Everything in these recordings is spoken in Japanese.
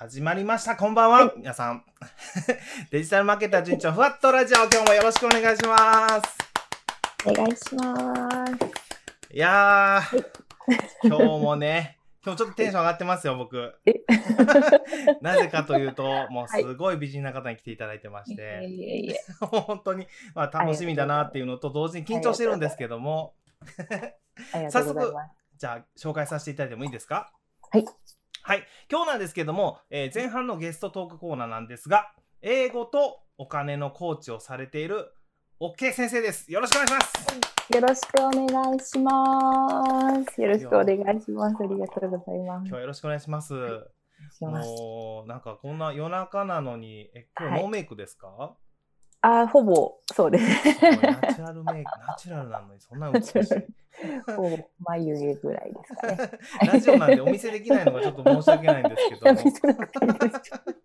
始まりました。こんばんは。はい、皆さん。デジタルマーケター順調ふわっとラジオ、今日もよろしくお願いします。お願いします。いやー、今日もね、今日ちょっとテンション上がってますよ、僕。なぜかというと、もうすごい美人な方に来ていただいてまして、はい、本当に、まあ、楽しみだなっていうのと同時に緊張してるんですけども、早速、じゃあ紹介させていただいてもいいですか？はい。はい。今日なんですけども、えー、前半のゲストトークコーナーなんですが、英語とお金のコーチをされている OK 先生です。よろしくお願いします。よろしくお願いします。よろしくお願いします。ありがとうございます。今日はよろしくお願いします。はい、もうなんかこんな夜中なのに、え今日ノーメイクですか？はい、あほぼそうです。ナチュラルメイク、ナチュラルなのにそんな美しい。ほぼ眉毛ぐらいですかね。ラジオなんでお見せできないのがちょっと申し訳ないんですけど。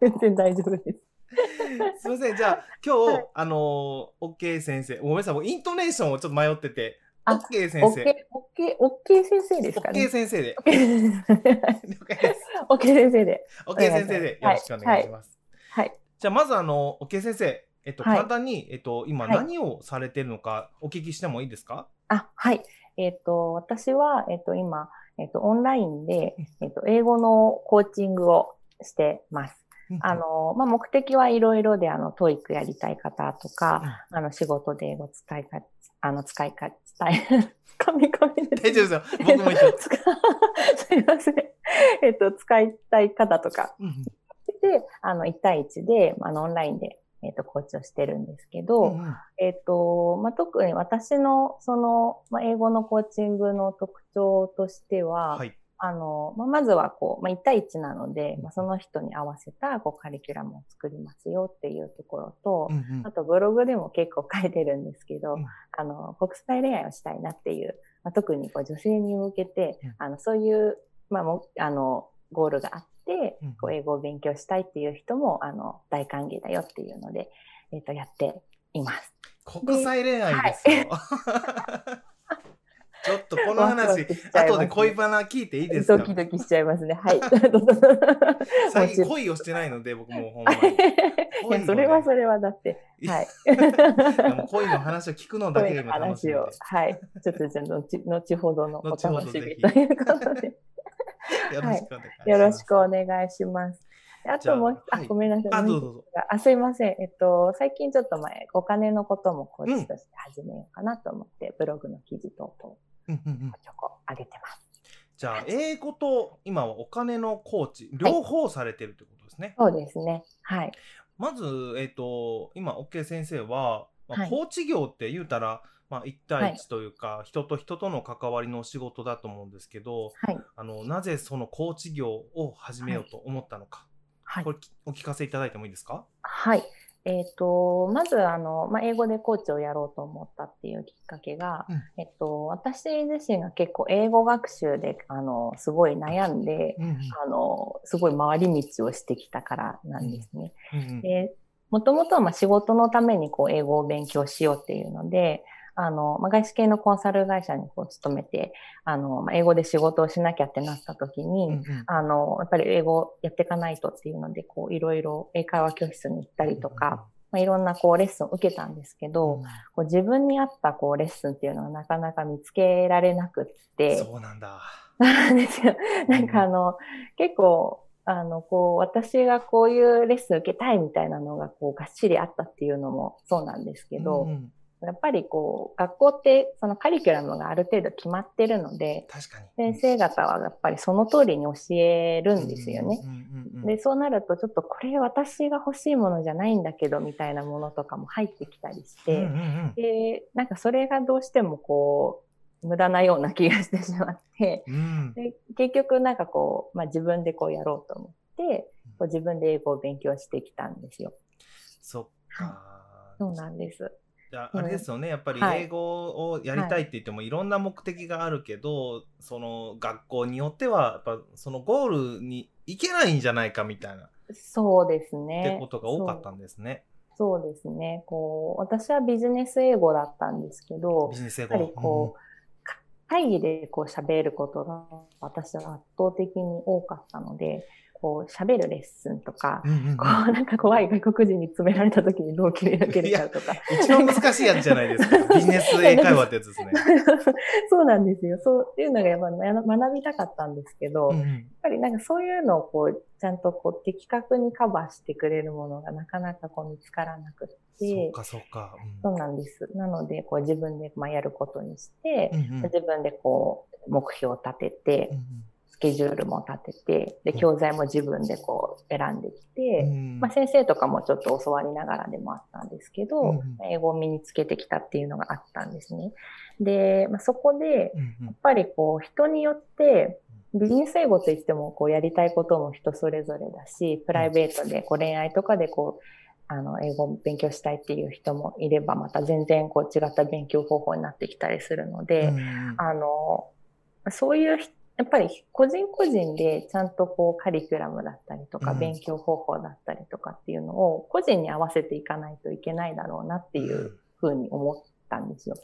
全然大丈夫です。すみません、じゃあ今日、はい、あのー、OK 先生、ごめんなさい、イントネーションをちょっと迷ってて、OK 先生。OK、OK 先生ですかね。OK 先生で。OK 先生で。OK 先生でよろしくお願いします。はい。じゃあまずあの、OK 先生、えっと、簡単に、えっと、今何をされてるのかお聞きしてもいいですか？あ、はい。えっと、私は、えっと、今、えっと、オンラインで、えっと、英語のコーチングをしてます。あの、まあ、目的はいろいろで、あの、 TOEIC やりたい方とか、あの、仕事で英語使いか、あの、使いか、伝え、噛み噛みで。大丈夫ですよ。僕も一緒。すいません。えっと、使いたい方とか。で、あの、1対1で、あの、オンラインでえっ、ー、と、コーチをしてるんですけど、うん、えっ、と、まあ、特に私の、その、まあ、英語のコーチングの特徴としては、はい、あの、まあ、まずはこう、まあ、1対1なので、まあ、その人に合わせた、こう、カリキュラムを作りますよっていうところと、うんうん、あと、ブログでも結構書いてるんですけど、うん、あの、国際恋愛をしたいなっていう、まあ、特にこう、女性に向けて、うん、あの、そういう、まあ、も、あの、ゴールがあって、こう英語を勉強したいっていう人も、あの、大歓迎だよっていうので、えっ、ー、と、やっています。国際恋愛ですよ。はい ちょっとこの話、後で恋バナ聞いていいですか？ドキドキしちゃいますね。はい。最近恋をしてないので、僕もほんまに。いや、それはそれはだって。はい。恋の話を聞くのだけでも楽しい。はい。ちょっとじゃあ後、後ほどのお楽しみということで。よろしくお願いします。よろしくお願いします。あともう、あ、ごめんなさい。あ、どうぞあ、すいません。えっと、最近ちょっと前、お金のこともコーチとして始めようかなと思って、ブログの記事等々、ちょこ上げてます。じゃあ、英語と今はお金のコーチ、両方されてるってことですね。そうですね。はい。まず、えっ、と、今、OK 先生は、まあ、コーチ業って言うたら、まあ、1対1というか、はい、人と人との関わりのお仕事だと思うんですけど、はい、あのなぜそのコーチ業を始めようと思ったのか、はい、これお聞かせいただいてもいいですか？はい。えっ、ー、と、まず、あの、まあ、英語でコーチをやろうと思ったっていうきっかけが、うん、えっと、私自身が結構英語学習で、あの、すごい悩んで、うんうん、あの、すごい回り道をしてきたからなんですね。うんうん、で、もともとはまあ仕事のためにこう英語を勉強しようっていうので、あの、まあ、外資系のコンサル会社にこう勤めて、あの、まあ、英語で仕事をしなきゃってなった時に、うんうん、あの、やっぱり英語やっていかないとっていうので、こう、いろいろ英会話教室に行ったりとか、うんうん、まあ、いろんなこうレッスンを受けたんですけど、うん、こう自分に合ったこうレッスンっていうのはなかなか見つけられなくって。そうなんだ。な んですよ。なんかあの、結構、あの、こう、私がこういうレッスン受けたいみたいなのが、こう、がっしりあったっていうのもそうなんですけど、うんやっぱりこう、学校ってそのカリキュラムがある程度決まってるので、先生方はやっぱりその通りに教えるんですよね。で、そうなるとちょっとこれ私が欲しいものじゃないんだけどみたいなものとかも入ってきたりして、で、なんかそれがどうしてもこう、無駄なような気がしてしまって、うん、で結局なんかこう、まあ、自分でこうやろうと思って、こう自分で英語を勉強してきたんですよ。そっか。そうなんです。ああれですよね、やっぱり英語をやりたいって言ってもいろんな目的があるけど、はい、その学校によってはやっぱそのゴールに行けないんじゃないかみたいな。そうですね。ってことが多かったんですね。そう。ですね。こう私はビジネス英語だったんですけどビジネス英語。やっぱりこう、うん、会議でこう喋ることが私は圧倒的に多かったのでこう喋るレッスンとか、うんうんうん、こうなんか怖い外国人に詰められた時にどう切り抜けるかとか。一番難しいやつじゃないですか。ビジネス英会話ってやつですね。そうなんですよ。そういうのがやっぱ学びたかったんですけど、うんうん、やっぱりなんかそういうのをこう、ちゃんとこう的確にカバーしてくれるものがなかなかこう見つからなくて。そうか、そうか。うん、そうなんです。なので、こう自分でまあやることにして、うんうん、自分でこう目標を立てて、うんうんスケジュールも立てて、で、教材も自分でこう選んできて、うん、まあ、先生とかもちょっと教わりながらでもあったんですけど、うん、英語を身につけてきたっていうのがあったんですね。で、まあ、そこで、やっぱりこう、人によって、ビジネス英語といっても、こう、やりたいことも人それぞれだし、プライベートで、こう、恋愛とかでこう、あの、英語を勉強したいっていう人もいれば、また全然こう違った勉強方法になってきたりするので、うん、あの、そういうやっぱり個人個人でちゃんとこうカリキュラムだったりとか勉強方法だったりとかっていうのを個人に合わせていかないといけないだろうなっていうふうに思ったんですよ。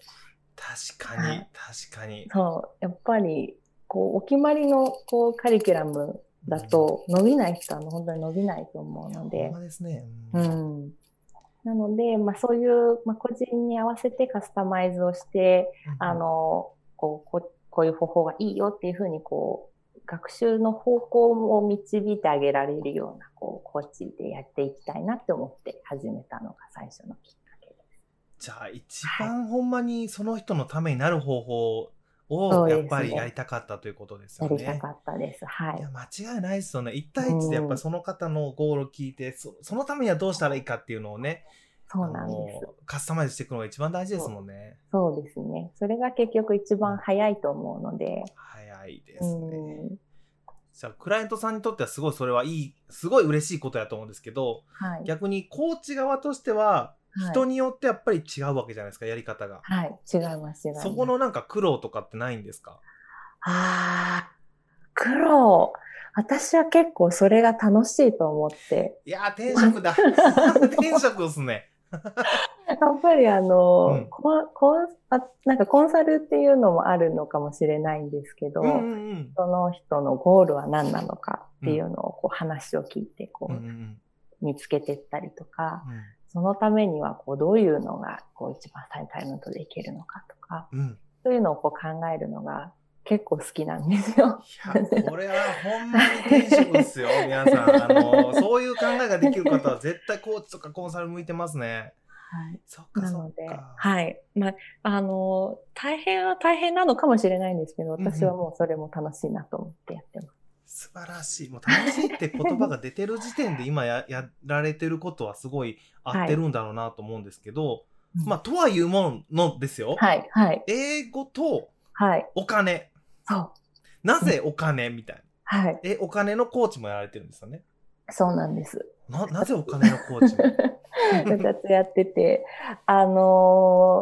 確かに、はい、確かに。そう。やっぱり、こう、お決まりのこうカリキュラムだと伸びない人は本当に伸びないと思うので。ほんですね。うん。なので、まあそういう、まあ個人に合わせてカスタマイズをして、うん、あの、こう、ここういう方法がいいよっていうふうにこう、学習の方向を導いてあげられるような、こう、コーチでやっていきたいなって思って始めたのが最初のきっかけです。じゃあ、一番ほんまにその人のためになる方法をやっぱりやりたかったということですよね。やりたかったです。はい。いや、間違いないですよね。一対一でやっぱりその方のゴールを聞いて、そそのためにはどうしたらいいかっていうのをね、そうなんです。カスタマイズしていくのが一番大事ですもんね。そうですね。それが結局一番早いと思うので。早いですね。じゃあ、クライアントさんにとってはすごいそれはいい、すごい嬉しいことやと思うんですけど、はい、逆にコーチ側としては、人によってやっぱり違うわけじゃないですか、やり方が。はい、違います、違います。そこのなんか苦労とかってないんですか？ああ、苦労。私は結構それが楽しいと思って。いやー、転職だ。転職ですね。やっぱりあの、うん、ココンあ、なんかコンサルっていうのもあるのかもしれないんですけど、うんうんうん、その人のゴールは何なのかっていうのをこう話を聞いてこう、うんうん、見つけていったりとか、うん、そのためにはこうどういうのがこう一番最タイムとでいけるのかとか、うん、そういうのをこう考えるのが結構好きなんですよ。いや、これはほんまに転職ですよ、皆さん。あの、そういう考えができる方は絶対コーチとかコンサル向いてますね。はい。そっか、なので、はい。まあ、あの、大変は大変なのかもしれないんですけど、私はもうそれも楽しいなと思ってやってます。素晴らしい。もう楽しいって言葉が出てる時点で今ややられてることはすごい合ってるんだろうなと思うんですけど、はい、まあ、とはいうものですよ。はい、はい。英語と、お金。そう。なぜお金みたいな。はい。え、お金のコーチもやられてるんですよね。そうなんです。な、なぜお金のコーチも？2つやってて、あの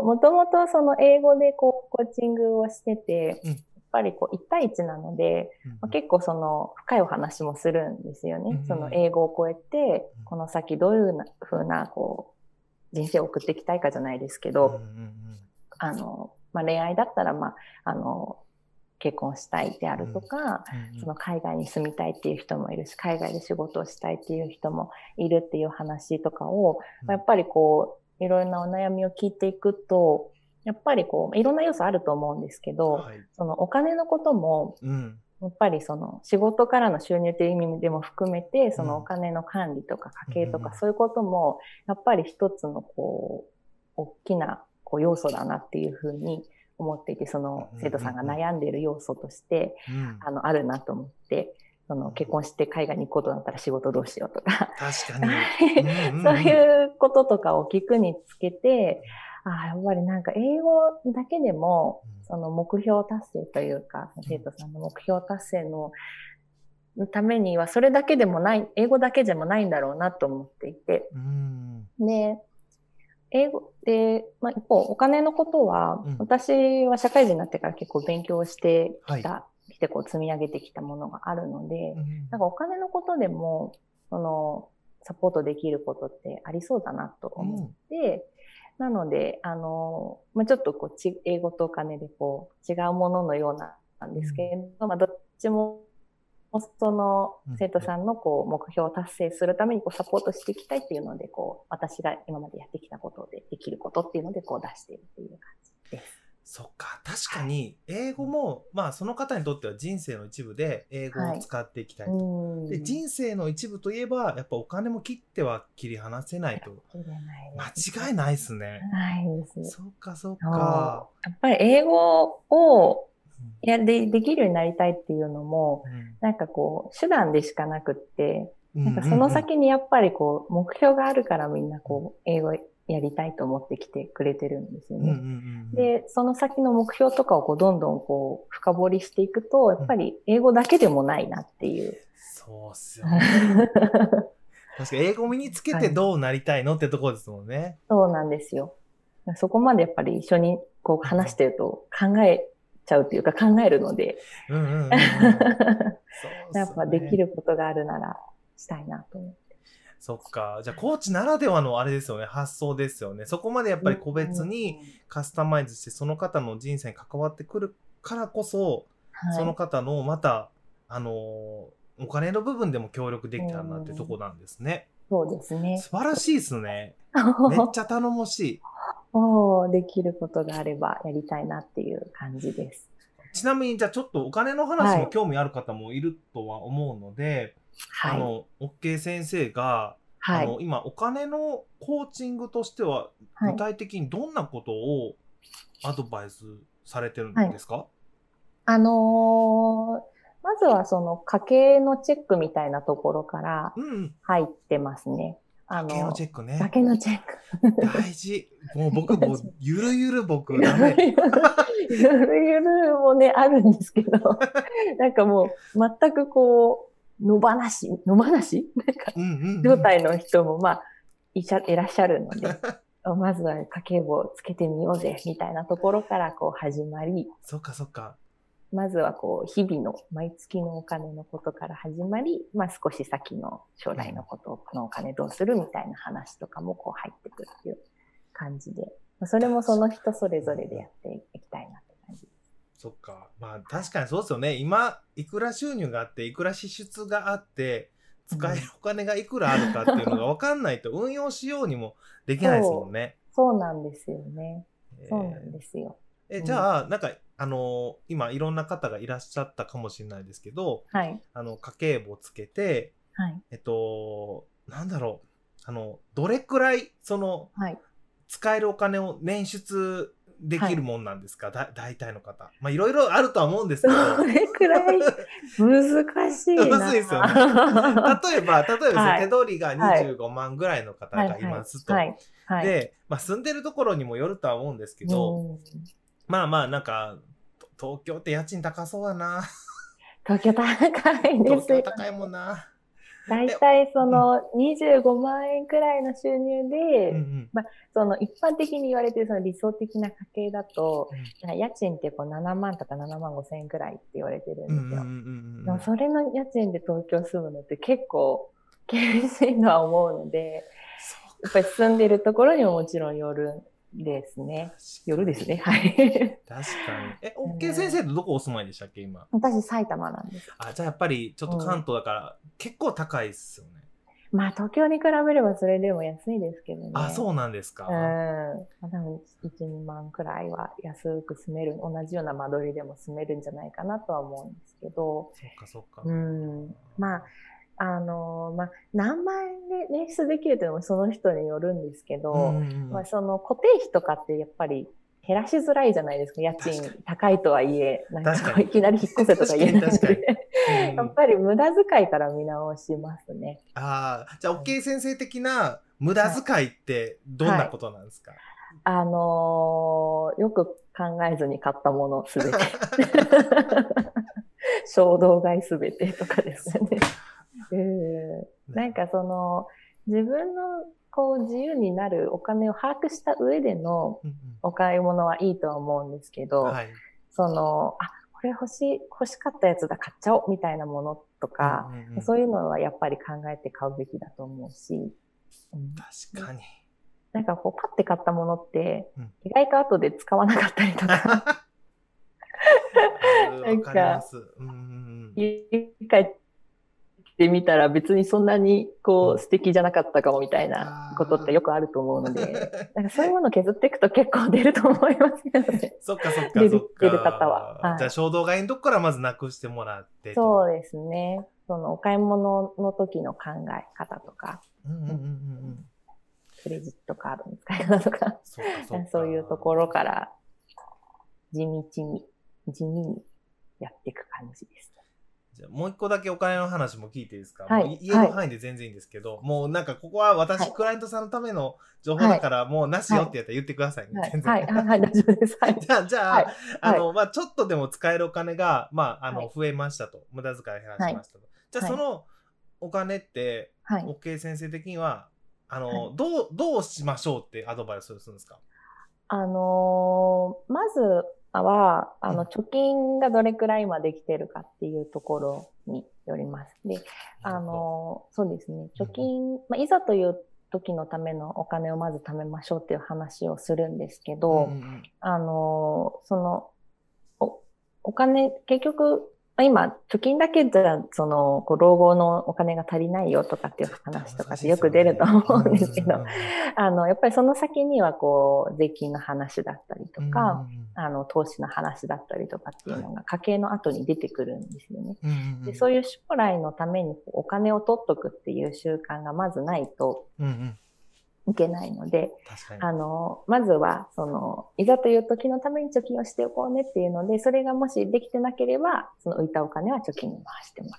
ー、もともとその英語でこう、コーチングをしてて、うん、やっぱりこう、1対1なので、うん、まあ、結構その、深いお話もするんですよね。うん、その英語を超えて、この先どういうふうな、こう、人生を送っていきたいかじゃないですけど、あの、まあ、恋愛だったら、まあ、あの、結婚したいであるとか、うん、その海外に住みたいっていう人もいるし、海外で仕事をしたいっていう人もいるっていう話とかを、やっぱりこう、いろんなお悩みを聞いていくと、やっぱりこう、いろんな要素あると思うんですけど、はい、そのお金のことも、やっぱりその仕事からの収入という意味でも含めて、そのお金の管理とか家計とかそういうことも、やっぱり一つのこう、大きなこう要素だなっていうふうに思っていて、その生徒さんが悩んでいる要素として、あの、あるなと思って、その結婚して海外に行くことだったら仕事どうしようとか。確かに。そういうこととかを聞くにつけて、ああ、やっぱりなんか英語だけでも、その目標達成というか、生徒さんの目標達成のためには、それだけでもない、英語だけでもないんだろうなと思っていて。で、英語で、まあ、一方、お金のことは、うん、私は社会人になってから結構勉強してきた、はい、てこう積み上げてきたものがあるので、うん、なんかお金のことでも、その、サポートできることってありそうだなと思って、うん、なので、あの、まあ、ちょっとこうち、英語とお金でこう、違うもののような、なんですけれど、まあ、どっちもその生徒さんのこう目標を達成するためにこうサポートしていきたいっていうので、こう、私が今までやってきたことでできることっていうので、こう出しているっていう感じです。そっか、確かに、英語も、まあ、その方にとっては人生の一部で英語を使っていきたいと。はい、で人生の一部といえば、やっぱお金も切っては切り離せないと。間違いないですね。ないです。そっか、そっか。やっぱり英語をやでできるようになりたいっていうのも、うん、なんかこう、手段でしかなくってで、なんかその先にやっぱりこう、目標があるからみんなこう、英語やりたいと思ってきてくれてるんですよね。で、その先の目標とかをこうどんどんこう深掘りしていくと、やっぱり英語だけでもないなっていう。そうっすよね。確か英語身につけてどうなりたいの、はい、ってところですもんね。そうなんですよ。そこまでやっぱり一緒にこう話してると考えちゃうというか考えるので。やっぱできることがあるならしたいなと思って。そっか。じゃあ、コーチならではのあれですよね、発想ですよね。そこまでやっぱり個別にカスタマイズして、その方の人生に関わってくるからこそ、はい、その方のまた、あのー、お金の部分でも協力できたらなってとこなんですね。そうですね。素晴らしいですね。めっちゃ頼もしい。おできることがあればやりたいなっていう感じです。ちなみに、じゃあちょっとお金の話も興味ある方もいるとは思うので、はい、あの、OK 先生が、はい、あの今お金のコーチングとしては具体的にどんなことをアドバイスされてるんですか、はい、あのー、まずはその家計のチェックみたいなところから入ってますね。うん、あののチェックね。家計のチェック。大事。もう僕も ゆるゆる僕ダメ。ゆるゆるもね、あるんですけど、なんかもう全くこう、野放し、野放し？なんか、状態の人も、まあ、いしゃ、いらっしゃるので、まずは家計簿をつけてみようぜ、みたいなところからこう始まり、そっかそっか。まずはこう、日々の、毎月のお金のことから始まり、まあ少し先の将来のことのお金どうするみたいな話とかもこう入ってくるっていう感じで、それもその人それぞれでやっていきたいなそっか。まあ確かにそうですよね。今、いくら収入があって、いくら支出があって、使えるお金がいくらあるかっていうのが分かんないと運用しようにもできないですもんね。そうなんですよね。そうなんですよ。えじゃあ、なんか、あのー、今いろんな方がいらっしゃったかもしれないですけど、はい、あの家計簿つけて、はい、えっと、なんだろう、あの、どれくらい、その、はい、使えるお金を捻出できるもんなんですか、はい、だ大体の方。まあいろいろあるとは思うんですけど。どれくらい難しい いですよね。例えば、例えば、はい、手取りが25万ぐらいの方がいますと。で、まあ住んでるところにもよるとは思うんですけど、まあまあなんか、東京って家賃高そうだな。東京高いです高いもんな。大体その25万円くらいの収入で、うんうん、まあ、その一般的に言われてるその理想的な家計だと、うん、家賃ってこう7万とか7万5千円くらいって言われてるんですよ。でもそれの家賃で東京住むのって結構厳しいのは思うので、やっぱり住んでるところにももちろんよるですね。夜ですね。はい。確かに。え、OK 先生ってどこお住まいでしたっけ、今？私、埼玉なんです。あ、じゃあやっぱり、ちょっと関東だから、結構高いですよね。まあ、東京に比べればそれでも安いですけどね。あ、そうなんですか。うん。まあ、多分、1、2万くらいは安く住める、同じような間取りでも住めるんじゃないかなとは思うんですけど。そっか、そっか。うん。まあ、あの、まあ、何万円で捻出できるというのもその人によるんですけど、うんうん、まあ、その固定費とかってやっぱり減らしづらいじゃないですか。家賃高いとはいえ、なんかいきなり引っ越せとか言えないので、やっぱり無駄遣いから見直しますね。ああ、じゃあ、OK 先生的な無駄遣いってどんなことなんですか、はいあのー、よく考えずに買ったものすべて。衝動買いすべてとかですね。うん、なんかその、自分のこう自由になるお金を把握した上でのお買い物はいいとは思うんですけど、はい、その、あ、これ欲しい、欲しかったやつだ、買っちゃおうみたいなものとか、うんうんうん、そういうのはやっぱり考えて買うべきだと思うし、うん、確かに。なんかこう、パッて買ったものって、意外と後で使わなかったりとか、なんか、家帰ってみたら別にそんなにこう素敵じゃなかったかもみたいなことってよくあると思うので、なんかそういうものを削っていくと結構出ると思いますけどね。そっかそっかそっか。出る方ははいじゃあ衝動買いのとこからまずなくしてもらって。そうですね。そのお買い物の時の考え方とか、うんうんうんうんうん。クレジットカードの使い方とか、そっかそっか。そういうところから地道に、地味にやっていく感じです。じゃあもう一個だけお金の話も聞いていいですか、はい。もう言える範囲で全然いいんですけど、もうなんかここは私、はい。クライアントさんのための情報だから、もうなしよってやったら言ってくださいね。はい、全然。はい、はい、はい。大丈夫です。はい。じゃあ、じゃあ、はい。あの、まあちょっとでも使えるお金が、まああの、はい。増えましたと。無駄遣い減らしましたと。じゃあ、はい。そのお金って、はい。OK 先生的には、あの、はどう、どうしましょうってアドバイスするんですか？あのーまずは、あの、貯金がどれくらい今できてるかっていうところによります。で、あのーそうですね、貯金、まあ、いざという時のためのお金をまず貯めましょうっていう話をするんですけど、うんうんうん。あのーその、お、お金、結局、まあ今、貯金だけじゃ、その、こう、老後のお金が足りないよとかっていう話とかってよく出ると思うんですけど、あの、やっぱりその先には、こう、税金の話だったりとか、うんあの、投資の話だったりとかっていうのが家計の後に出てくるんですよね。でそういう将来のためにお金を取っとくっていう習慣がまずないとうんうんいけないので。あの、まずは、その、いざという時のために貯金をしておこうねっていうので、それがもしできてなければ、その浮いたお金は貯金に回してもら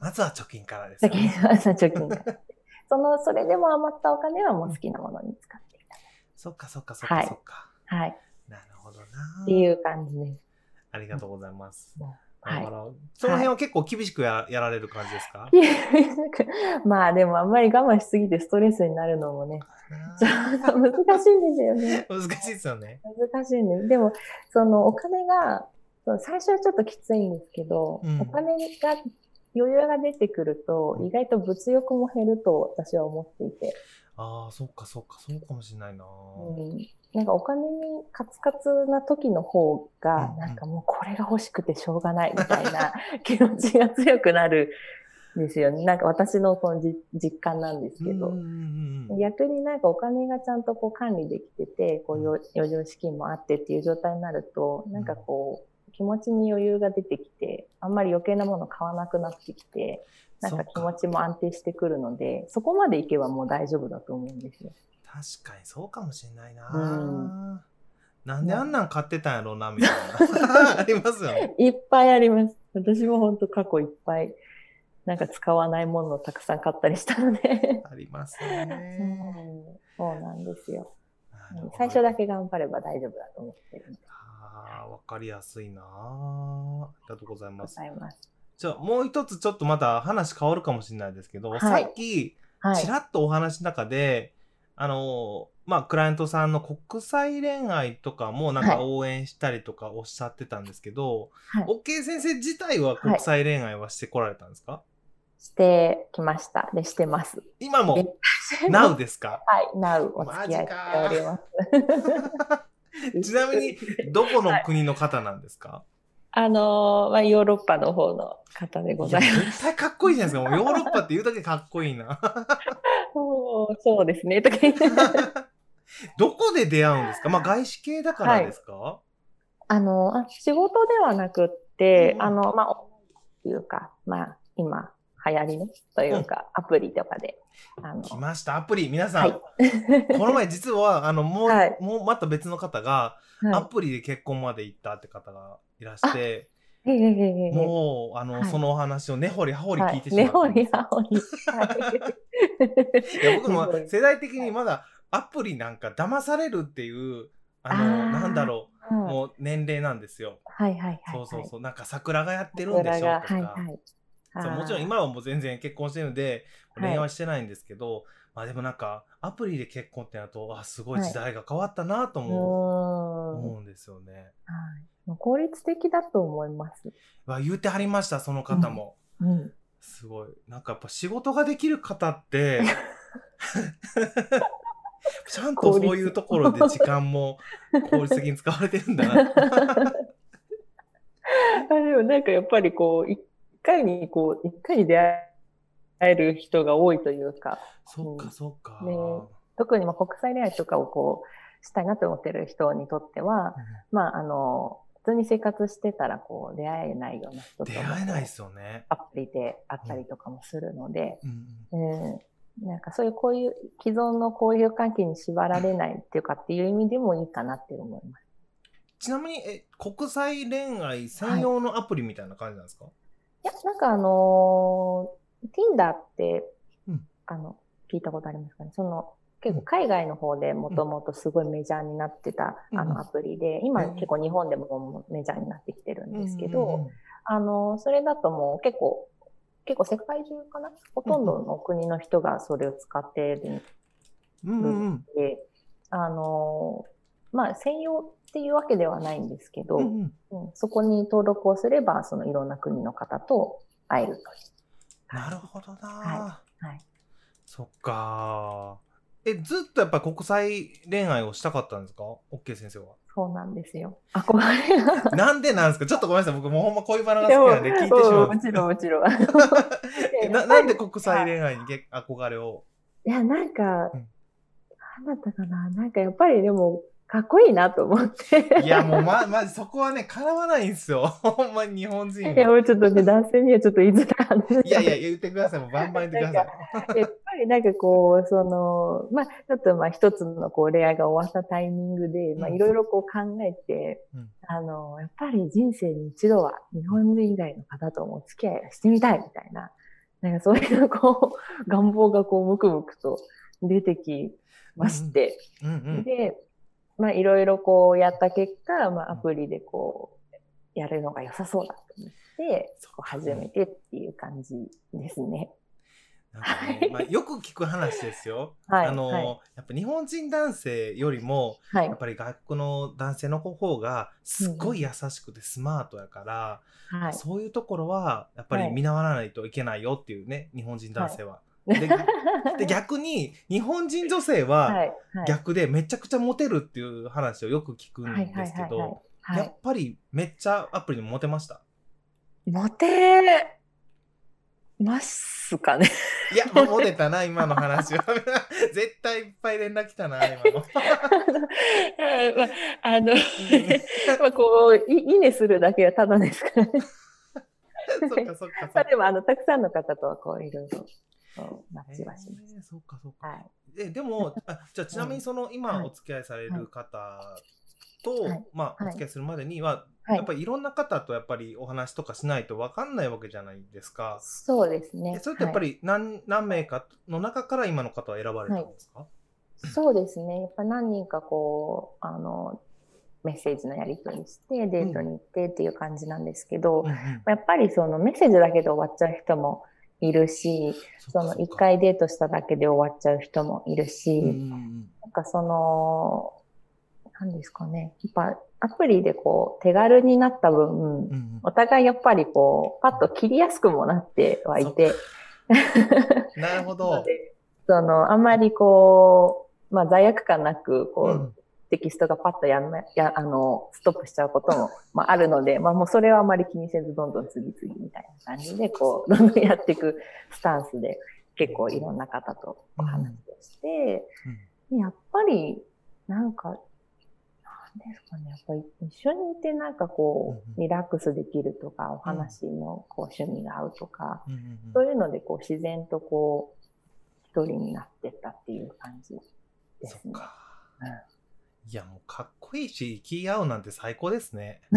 まずは貯金からですえる。よ貯ね。金、貯金が。その、それでも余ったお金はもう好きなものに使っていたそっかそっかそっかはいそっか。はい。なるほどな。っていう感じです。ありがとうございます。その辺は結構厳しくややられる感じですか、まあでもあんまり我慢しすぎてストレスになるのもね、難しいんですよね。難しいですよね。難しいんです。でも、そのお金が、最初はちょっときついんですけど、うんお金が余裕が出てくると、意外と物欲も減ると私は思っていて、ああ、そっかそっか、そうかもしれないな。うん、なんかお金にカツカツな時の方がうん、なんかもうこれが欲しくてしょうがないみたいな 気持ちが強くなるんですよね。なんか私のそのじ実感なんですけど。逆になんかお金がちゃんとこう管理できてて、こう余余剰資金もあってっていう状態になると、なんかこう、気持ちに余裕が出てきて、あんまり余計なもの買わなくなってきて、なんか気持ちも安定してくるので、そこまでいけばもう大丈夫だと思うんですよ。確かにそうかもしれないな。うんなんであんなん買ってたんやろうな、みたいな。ありますよね。いっぱいあります。私も本当過去いっぱい、なんか使わないものをたくさん買ったりしたので。ありますうね。んそうなんですよ。最初だけ頑張れば大丈夫だと思ってるんで。ああ、わかりやすいな。ありがとうございごます。ざいます。じゃあ、もう一つちょっとまた話変わるかもしれないですけど、はいさっき、はいち。らっとお話の中で、あの、まあ、クライアントさんの国際恋愛とかもなんかはい応援したりとかおっしゃってたんですけど、はい OK 先生自体は国際恋愛はしてこられたんですか、してきました。で、してます。今もえ、Now ですか？はい、Now お付き合いしております。ちなみに、どこの国の方なんですか、あのーまあ、ヨーロッパの方の方でございます。や絶対かっこいいじゃないですか。もうヨーロッパって言うだけかっこいいな。そうですね。とか言って どこで出会うんですか？まあ外資系だからですか、あのあ、仕事ではなくって、うんあの、まあ、いうか、まあ、今、流行りのというか、アプリとかで、あの、来ました、アプリ。皆さん、はい。この前実は、あの、もう、はい。もうまた別の方が、アはプリで結婚まで行ったって方がいらして、い。もう、あの、はいそのお話を根掘り葉掘りはい聞いてしま根掘。り葉掘り。はい いや僕も世代的にまだアプリなんか騙されるっていう、あの、あーなんだろう、うんもう年齢なんですよ。はいはいはい。そうそうそう。なんか桜がやってるんでしょとがか。はいはい。そうもちろん今はもう全然結婚してるのではい恋愛はしてないんですけど、まあでもなんかアプリで結婚ってなるとあすごい時代が変わったなともは思うんですよね。い。効率的だと思います。わ言うてはりましたその方も。うん。すごいなんかやっぱ仕事ができる方って ちゃんとそういうところで時間も効率的に使われてるんだな。あでもなんかやっぱりこう、一回にこう、一回に出会える人が多いというか。そうか、そうか。ね、特にまあ国際恋愛とかをこう、したいなと思ってる人にとっては、うん、まあ、あの、普通に生活してたらこう出会えないような人と出会えないですよね。アプリであったりとかもするので、うん、うん、なんかそういうこういう既存の交友関係に縛られないっていうかっていう意味でもいいかなって思います。ちなみに、え、国際恋愛専用のアプリみたいな感じなんですか、はい、いや、なんかあのー、Tinder って、うん、あの、聞いたことありますかね？その、結構海外の方でもともとすごいメジャーになってた、あのアプリで、今結構日本でもメジャーになってきてるんですけど、あの、それだともう結構、結構世界中かな？ほとんどの国の人がそれを使ってるので、あの、まあ専用っていうわけではないんですけど、うんそこに登録をすれば、そのいろんな国の方と会えるという。なるほどな、はい。はい。そっかえ、ずっとやっぱ国際恋愛をしたかったんですか？オッケー先生は。そうなんですよ。憧れなんでなんですか？ちょっとごめんなさい。僕もほんま恋バナが好きなんで聞いてしまう。もちろんもちろん。ななんで国際恋愛に憧れを？いや、なんか、うん、なんだったかななんかやっぱりでも、かっこいいなと思って。いや、もうま、まじそこはね、叶わないんですよ。ほんまに日本人。いや、もうちょっとね、男性にはちょっと言いづらい話。いやいや、言ってください。もうバンバン言ってください。やっぱりなんかこう、その、まあ、ちょっとまあ一つのこう、恋愛が終わったタイミングで、まあいろいろこう考えて、うん、あの、やっぱり人生に一度は日本人以外の方ともお付き合いをしてみたいみたいな、なんかそういうこう、願望がこう、むくむくと出てきまして、うんうんうん、で、まあいろいろこうやった結果、まあアプリでこうやるのが良さそうだと思って、こう始めてっていう感じですね。なんかね、まあ、よく聞く話ですよ。はい、あの、はい、やっぱ日本人男性よりも、はい、やっぱり外国の男性の方がすっごい優しくてスマートやから、うん、そういうところはやっぱり見習わないといけないよっていうね、日本人男性は。でで 逆に日本人女性は逆でめちゃくちゃモテるっていう話をよく聞くんですけどやっぱりめっちゃアプリにモテました？モテますかね？いや、モテたな、今の話は。絶対いっぱい連絡来たな、今の。まあ、あの、まあ、こうい、いいねするだけはただですからね。そっかそっか。まあでも、あの、たくさんの方とはこう、いろいろマッチはします。えー、そうかそうか。はい、えでもあじゃあちなみにその今お付き合いされる方と、はい、まあお付き合いするまでには、はい、やっぱりいろんな方とやっぱりお話とかしないと分かんないわけじゃないですか。そうですね。それってやっぱり何,、何名かの中から今の方は選ばれたんですか、そうですね。やっぱ何人かこう、あの、メッセージのやり取りして、デートに行ってっていう感じなんですけど、うんうん、やっぱりそのメッセージだけで終わっちゃう人もいるし、その一回デートしただけで終わっちゃう人もいるし、なんかその、何ですかね。やっぱアプリでこう手軽になった分、お互いやっぱりこう、パッと切りやすくもなってはいて。なるほど。その、あんまりこう、まあ罪悪感なく、こう、テキストがパッとやめ、や、あの、ストップしちゃうことも、まあ、あるので、まあ、もうそれはあまり気にせず、どんどん次々みたいな感じで、こう、どんどんやっていくスタンスで、結構いろんな方とお話をして、うん、やっぱり、なんか、なんですかね、やっぱり一緒にいてなんかこう、リラックスできるとか、お話のこう趣味が合うとか、そういうのでこう自然とこう、一人になってったっていう感じですね。うんいや、もうかっこいいし、気合うなんて最高ですね。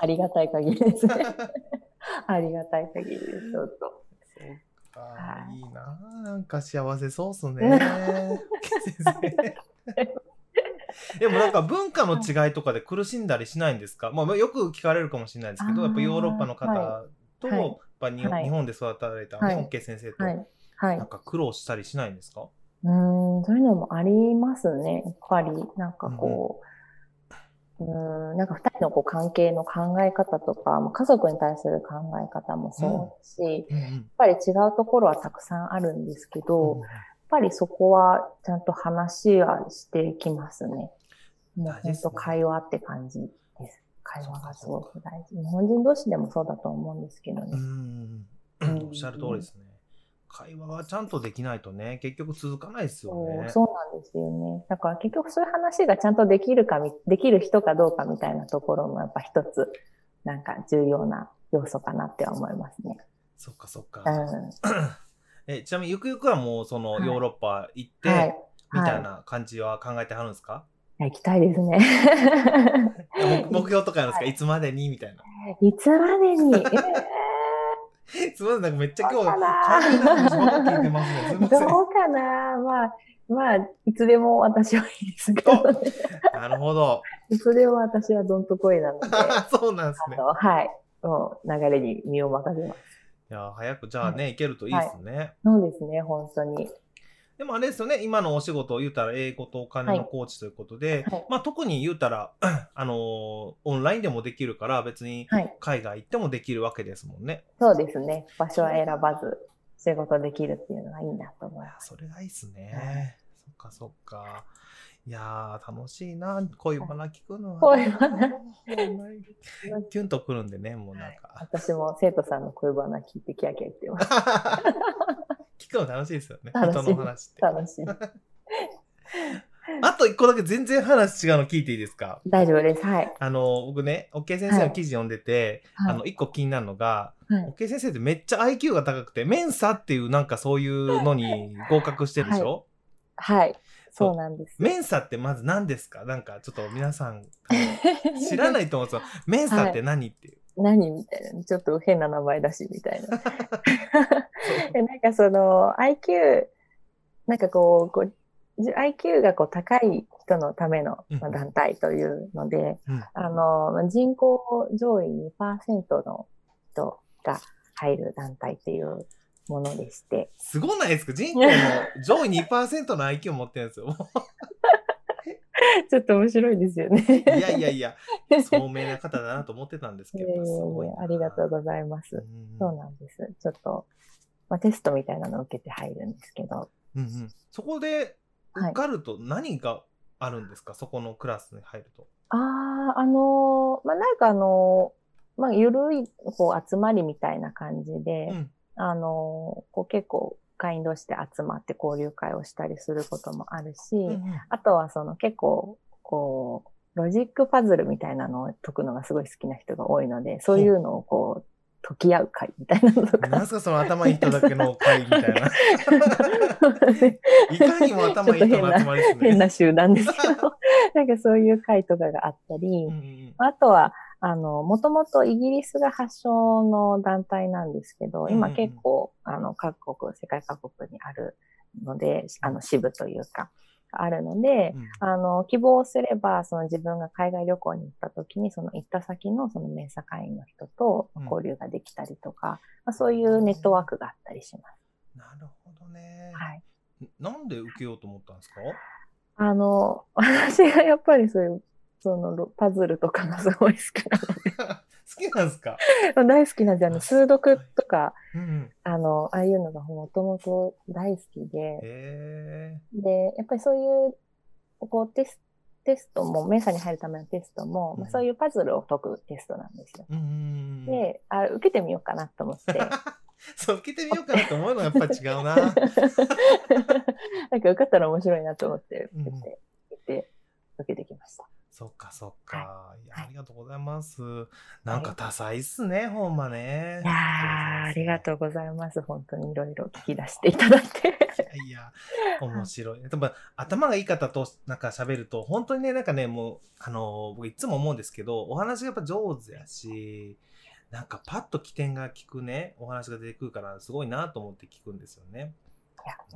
ありがたい限りですね。ありがたい限りです、ちょっと。そはい、いいななんか幸せそうっすね。でもなんか文化の違いとかで苦しんだりしないんですか、まあ、よく聞かれるかもしれないですけど、やっぱヨーロッパの方と、はい、やっぱ日本で育てられたね、はい、OK 先生と、はい、なんか苦労したりしないんですか？うん、そういうのもありますね。やっぱり、なんかこう、うん、んなんか二人のこう関係の考え方とか、家族に対する考え方もそうし、うん、やっぱり違うところはたくさんあるんですけど、うん、やっぱりそこはちゃんと話はしてきますね。もう本当会話って感じです。会話がすごく大事。日本人同士でもそうだと思うんですけどね。うん。おっしゃる通りですね。会話はちゃんとできないとね、結局続かないですよね。そうなんですよね。だから結局そういう話がちゃんとできるかできる人かどうかみたいなところもやっぱ一つ、なんか重要な要素かなって思いますね。そっかそっか。うん、えちなみにゆくゆくはもうそのヨーロッパ行って、はい、みたいな感じは考えてはるんですか、行きたいですね 目標とかなんですか、い、つまでに？みたいな。いつまでに、え ー すみません、なんかめっちゃ今日、聞いてますね。どうかなまあ、まあ、いつでも私はいいですけど、ね、なるほど。いつでも私はどんと声なので。そうなんですね。はい。もう流れに身を任せます。いや、早くじゃあね、はい、行けるといいですね、はい。そうですね、本当に。でもあれですよね、今のお仕事を言うたら英語とお金のコーチということで、はい、まあ特に言うたら、あのー、オンラインでもできるから別に海外行ってもできるわけですもんね。そうですね。場所は選ばず仕事できるっていうのがいいなと思います。それがいいっすね。そっかそっか。いやー、楽しいな、恋バナ聞くのは。恋バナキュンとくるんでね、もうなんか。私も生徒さんの恋バナ聞いてキャキャ言ってます。聞くの楽しいですよね。人の話って。楽しい。あと一個だけ全然話違うの聞いていいですか？大丈夫です。はい。あの、僕ね、OK 先生の記事読んでて、はい、あの、一個気になるのが、はい、OK 先生ってめっちゃ IQ が高くて、メンサっていうなんかそういうのに合格してるでしょ、はい、はい。そうなんです。メンサってまず何ですか？なんかちょっと皆さん知らないと思うんですよ。メンサって何っていう。何みたいな。ちょっと変な名前だし、みたいな。なんかその IQ、なんかこう、こう IQ がこう高い人のための団体というので、うん、あの、人口上位2%の人が入る団体っていうものでして。すごないですか？人口の上位2%の IQ を持ってるんですよ。ちょっと面白いですよね。いやいやいや、聡明な方だなと思ってたんですけど、えー、ありがとうございます。そうなんです。ちょっと、まあ、テストみたいなのを受けて入るんですけど。うんうん、そこで受かると何があるんですか、はい、そこのクラスに入ると。ああ、あのー、まあ、なんかあのー、まあ、ゆるいこう集まりみたいな感じで、うん、あのー、こう結構会員同士で集まって交流会をしたりすることもあるし、うんうん、あとはその結構、こう、ロジックパズルみたいなのを解くのがすごい好きな人が多いので、そういうのをこう、解き合う会みたいなのとか。なんすかその頭いい人だけの会みたいな。いかにも頭いい人の集まりですね。変な集団ですけど、なんかそういう会とかがあったり、あとは、あの、もともとイギリスが発祥の団体なんですけど、今結構、あの、各国、世界各国にあるので、あの、支部というか、あるので、うん、あの、希望すれば、その自分が海外旅行に行った時に、その行った先のそのメンサ会員の人と交流ができたりとか、うん、まあ、そういうネットワークがあったりします。なるほどね。はい。なんで受けようと思ったんですか？あの、私がやっぱりそういうそのパズルとかがすごい好きなので。好きなんですか？大好きなんで、あの、数読とか、うん、あの、ああいうのがもともと大好きで、で、やっぱりそういう、こうテス、テストも、メンサに入るためのテストも、うん、まあ、そういうパズルを解くテストなんですよ。であ、受けてみようかなと思って。そう、受けてみようかなと思うのがやっぱり違うな。なんか受かったら面白いなと思って受けて、うん、受けてきました。そっかそっか、はい。ありがとうございます。なんか多彩っすね、ほんまね。いやありがとうございます。本当にいろいろ聞き出していただいて。いや、面白い。でも頭がいい方となんか喋ると、本当にね、なんかね、もう、あの、僕いつも思うんですけど、お話がやっぱ上手やし、なんかパッと起点が聞くね、お話が出てくるから、すごいなと思って聞くんですよね。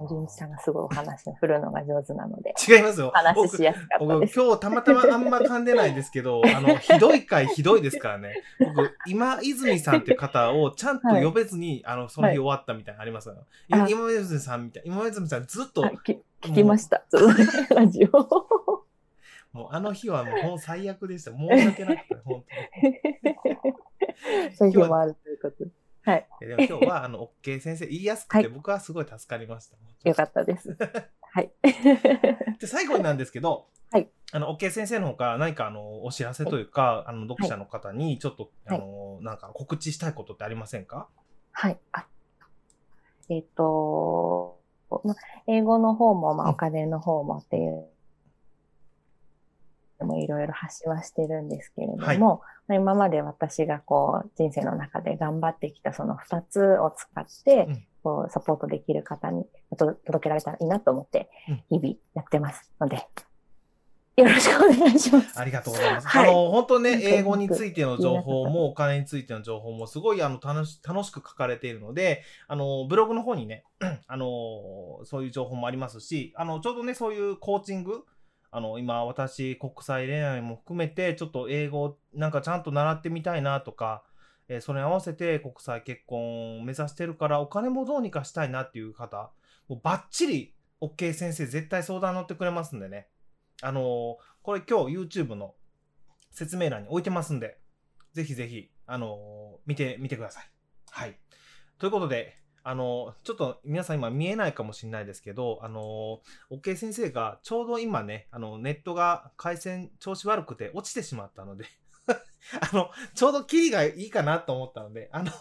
純一さんがすごいお話を振るのが上手なので。違いますよ。話しやすかったです。僕、今日たまたまあんま噛んでないんですけど、あの、ひどい回ひどいですからね。僕、今泉さんっていう方をちゃんと呼べずに、はい、あの、その日終わったみたいなのありますよ。はい、今泉さんみたい。今泉さんずっと。聞きました。ラジオ。もうあの日はもう最悪でした。申し訳なくて、本当に。そういう日もあるということで。はい。でも今日は、あの、OK 先生言いやすくて、僕はすごい助かりました。よかったです。はい。で、最後になんですけど、はい。あの、OK 先生のほか、何か、あの、お知らせというか、あの、読者の方に、ちょっと、あの、なんか、告知したいことってありませんか？はい。あえっ、ー、と、英語の方も、まあ、お金の方もっていう、もいろいろ発信はしてるんですけれども、はい、まあ、今まで私がこう人生の中で頑張ってきたその2つを使って、こうサポートできる方に届けられたらいいなと思って、日々やってますので、よろしくお願いします。ありがとうございます。はい、あの、本当ね、英語についての情報も、お金についての情報も、すごい、あの、楽し、楽しく書かれているので、あの、ブログの方にね、あの、そういう情報もありますし、あの、ちょうどね、そういうコーチング、あの、今、私、国際恋愛も含めて、ちょっと英語、なんかちゃんと習ってみたいなとか、えー、それに合わせて国際結婚を目指してるから、お金もどうにかしたいなっていう方、もうバッチリ、OK 先生、絶対相談乗ってくれますんでね。あのこれ今日 YouTube の説明欄に置いてますんで、ぜひぜひ、あの見てみてください。はい。ということで、あのちょっと皆さん今見えないかもしれないですけど、あの OK 先生がちょうど今ね、あの、ネットが回線調子悪くて落ちてしまったので あの、ちょうどキリがいいかなと思ったので、あの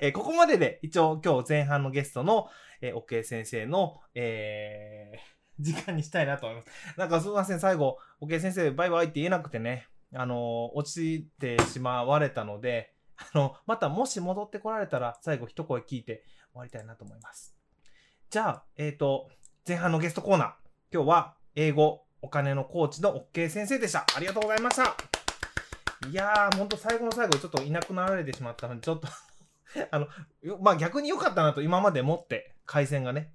えここまでで一応今日前半のゲストの、え OK 先生の、えー時間にしたいなと思います。なんかすみません、最後、OK 先生、バイバイって言えなくてね、あの、落ちてしまわれたので、あの、またもし戻ってこられたら、最後一声聞いて終わりたいなと思います。じゃあ、えっ、ー、と、前半のゲストコーナー。今日は、英語、お金のコーチの OK 先生でした。ありがとうございました。いやー、ほんと最後の最後、ちょっといなくなられてしまったので、ちょっと あの、まあ逆に良かったなと今まで持って、回線がね、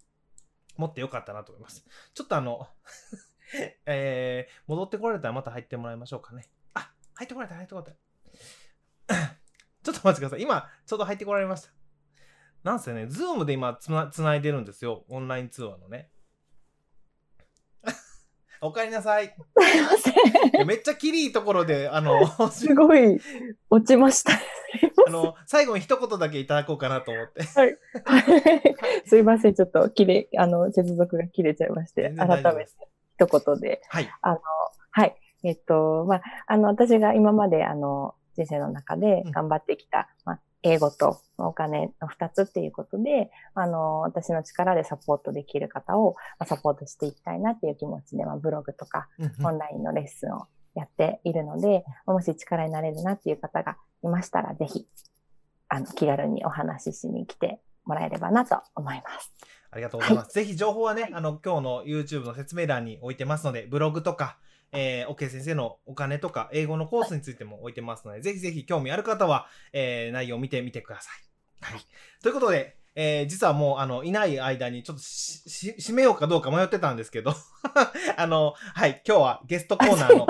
持ってよかったなと思います。ちょっとあの えー、戻ってこられたらまた入ってもらいましょうかね。あ、入ってこられた、入ってこられた。ちょっと待ってください。今、ちょうど入ってこられました。なんせね、ズームで今つな、つないでるんですよ。オンライン通話のね。おかえりなさい。すいません。めっちゃきりいいところで、あの、すごい落ちました。あの、最後に一言だけいただこうかなと思って。はい。すいません、ちょっと切れ、あの、接続が切れちゃいまして、改めて一言で。はい。あの、はい。えっと、まあ、あの、私が今まで、あの、人生の中で頑張ってきた、うん、まあ、英語とお金の二つっていうことで、あの、私の力でサポートできる方をサポートしていきたいなっていう気持ちで、まあ、ブログとか、オンラインのレッスンをやっているので、もし力になれるなっていう方がいましたら、ぜひ、あの、気軽にお話ししに来てもらえればなと思います。ありがとうございます。はい、ぜひ情報はね、あの、今日の YouTube の説明欄に置いてますので、ブログとか、えー、OK 先生のお金とか英語のコースについても置いてますので、はい、ぜひぜひ興味ある方は、えー、内容を見てみてください。はい。ということで、えー、実はもう、あの、いない間にちょっとし、し、締めようかどうか迷ってたんですけど あの、はい、今日はゲストコーナーの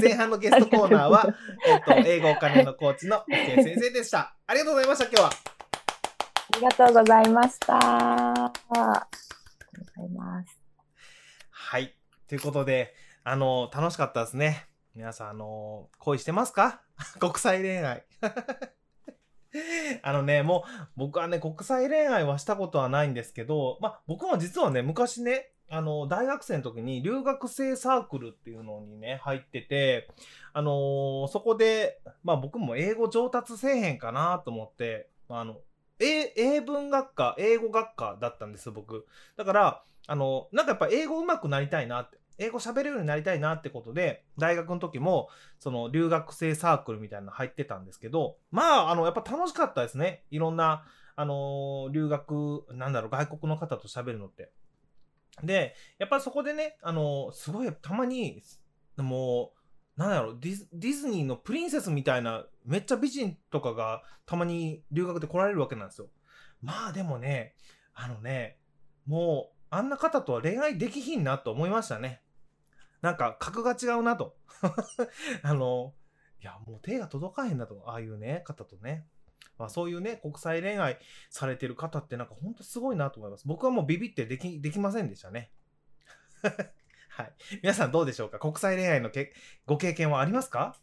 前半のゲストコーナーは、えっと、英語お金のコーチの OK 先生でした。ありがとうございました、今日は。ありがとうございました。ありがとうございます。はい。ということで、あの、楽しかったですね。皆さん、あの、恋してますか？国際恋愛。あのね、もう、僕はね、国際恋愛はしたことはないんですけど、まあ、僕も実はね、昔ね、あの、大学生の時に留学生サークルっていうのにね、入ってて、あのー、そこで、まあ僕も英語上達せえへんかなと思って、あの、英文学科、英語学科だったんです僕。だから、あの、なんかやっぱ英語上手くなりたいなって。英語喋れるようになりたいなってことで、大学の時も、その留学生サークルみたいなの入ってたんですけど、まあ、あの、やっぱ楽しかったですね。いろんな、あの、留学、なんだろう、外国の方と喋るのって。で、やっぱそこでね、あの、すごい、たまに、もう、なんだろうディズ、ディズニーのプリンセスみたいな、めっちゃ美人とかが、たまに留学で来られるわけなんですよ。まあでもね、あのね、もう、あんな方とは恋愛できひんなと思いましたね。なんか格が違うなと。あの、いや、もう手が届かへんなと。ああいうね、方とね。まあそういうね、国際恋愛されてる方ってなんかほんとすごいなと思います。僕はもうビビってでき、できませんでしたね。はい。皆さんどうでしょうか？国際恋愛のけご経験はありますか？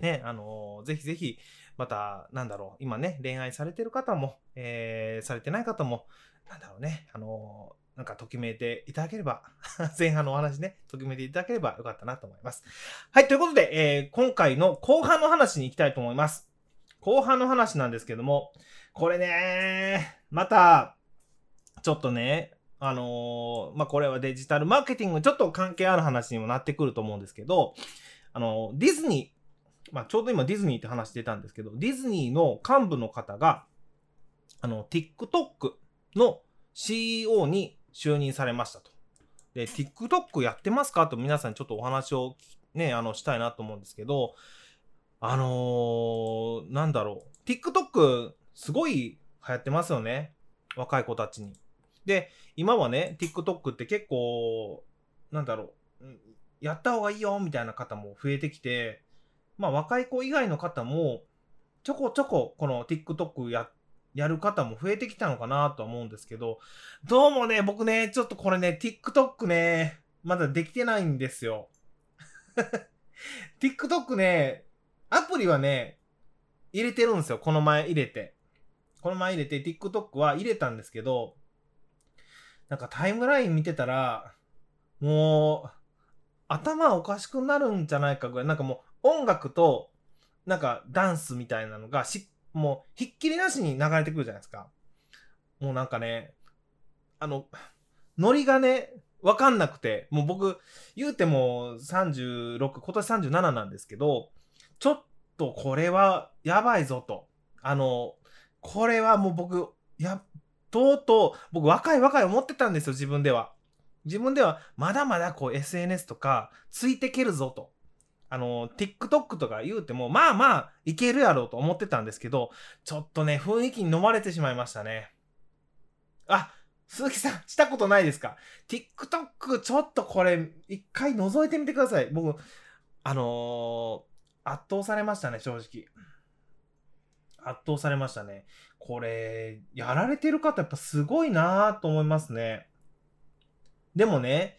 ね、あのー、ぜひぜひ、また、なんだろう、今ね、恋愛されてる方も、えー、されてない方も、なんだろうね、あのなんかときめいていただければ 前半のお話ね、ときめいていただければよかったなと思います。はい、ということで、えー、今回の後半の話に行きたいと思います。後半の話なんですけども、これね、また、ちょっとね、あのー、まあ、これはデジタルマーケティングちょっと関係ある話にもなってくると思うんですけど、あのー、ディズニー、まあ、ちょうど今ディズニーって話出たんですけど、ディズニーの幹部の方が、あの、TikTok の CEO に就任されましたと。で、TikTok やってますか？と皆さんにちょっとお話をね、あの、したいなと思うんですけど、あのー、なんだろう。TikTok すごい流行ってますよね。若い子たちに。で、今はね、TikTok って結構、なんだろう、やった方がいいよみたいな方も増えてきて、まあ若い子以外の方も、ちょこちょここの TikTok やって、やる方も増えてきたのかなとは思うんですけど、どうもね、僕ね、ちょっとこれね、TikTok ね、まだできてないんですよ。TikTok ね、アプリはね、入れてるんですよ。この前入れて。この前入れて TikTok は入れたんですけど、なんかタイムライン見てたら、もう、頭おかしくなるんじゃないかぐらい、なんかもう音楽と、なんかダンスみたいなのがし、もうひっきりなしに流れてくるじゃないですか。もうなんかね、あの、ノリがね、わかんなくて、もう僕、言うても36、今年37なんですけど、ちょっとこれはやばいぞと。あの、これはもう僕、や、とうとう、僕若い若い思ってたんですよ、自分では。自分では、まだまだこう SNS とか、ついてけるぞと。あの、TikTok とか言うても、まあまあ、いけるやろうと思ってたんですけど、ちょっとね、雰囲気に飲まれてしまいましたね。あ、鈴木さん、したことないですか ?TikTok、ちょっとこれ、一回覗いてみてください。僕、あのー、圧倒されましたね、正直。圧倒されましたね。これ、やられてる方やっぱすごいなぁと思いますね。でもね、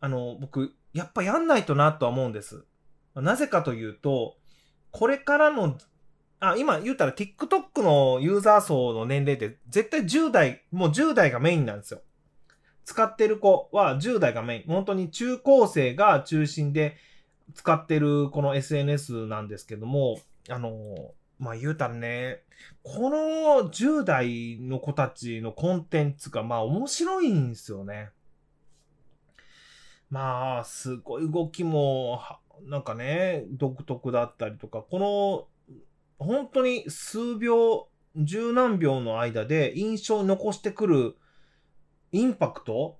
あの、僕、やっぱやんないとなとは思うんです。なぜかというと、これからのあ、今言ったら TikTok のユーザー層の年齢って絶対10代、もう10代がメインなんですよ。使ってる子は10代がメイン。本当に中高生が中心で使ってるこの SNS なんですけども、あの、まあ言うたらね、この10代の子たちのコンテンツがまあ面白いんですよね。まあ、すごい動きも、なんかね、独特だったりとか、この本当に数秒、十何秒の間で印象に残してくるインパクト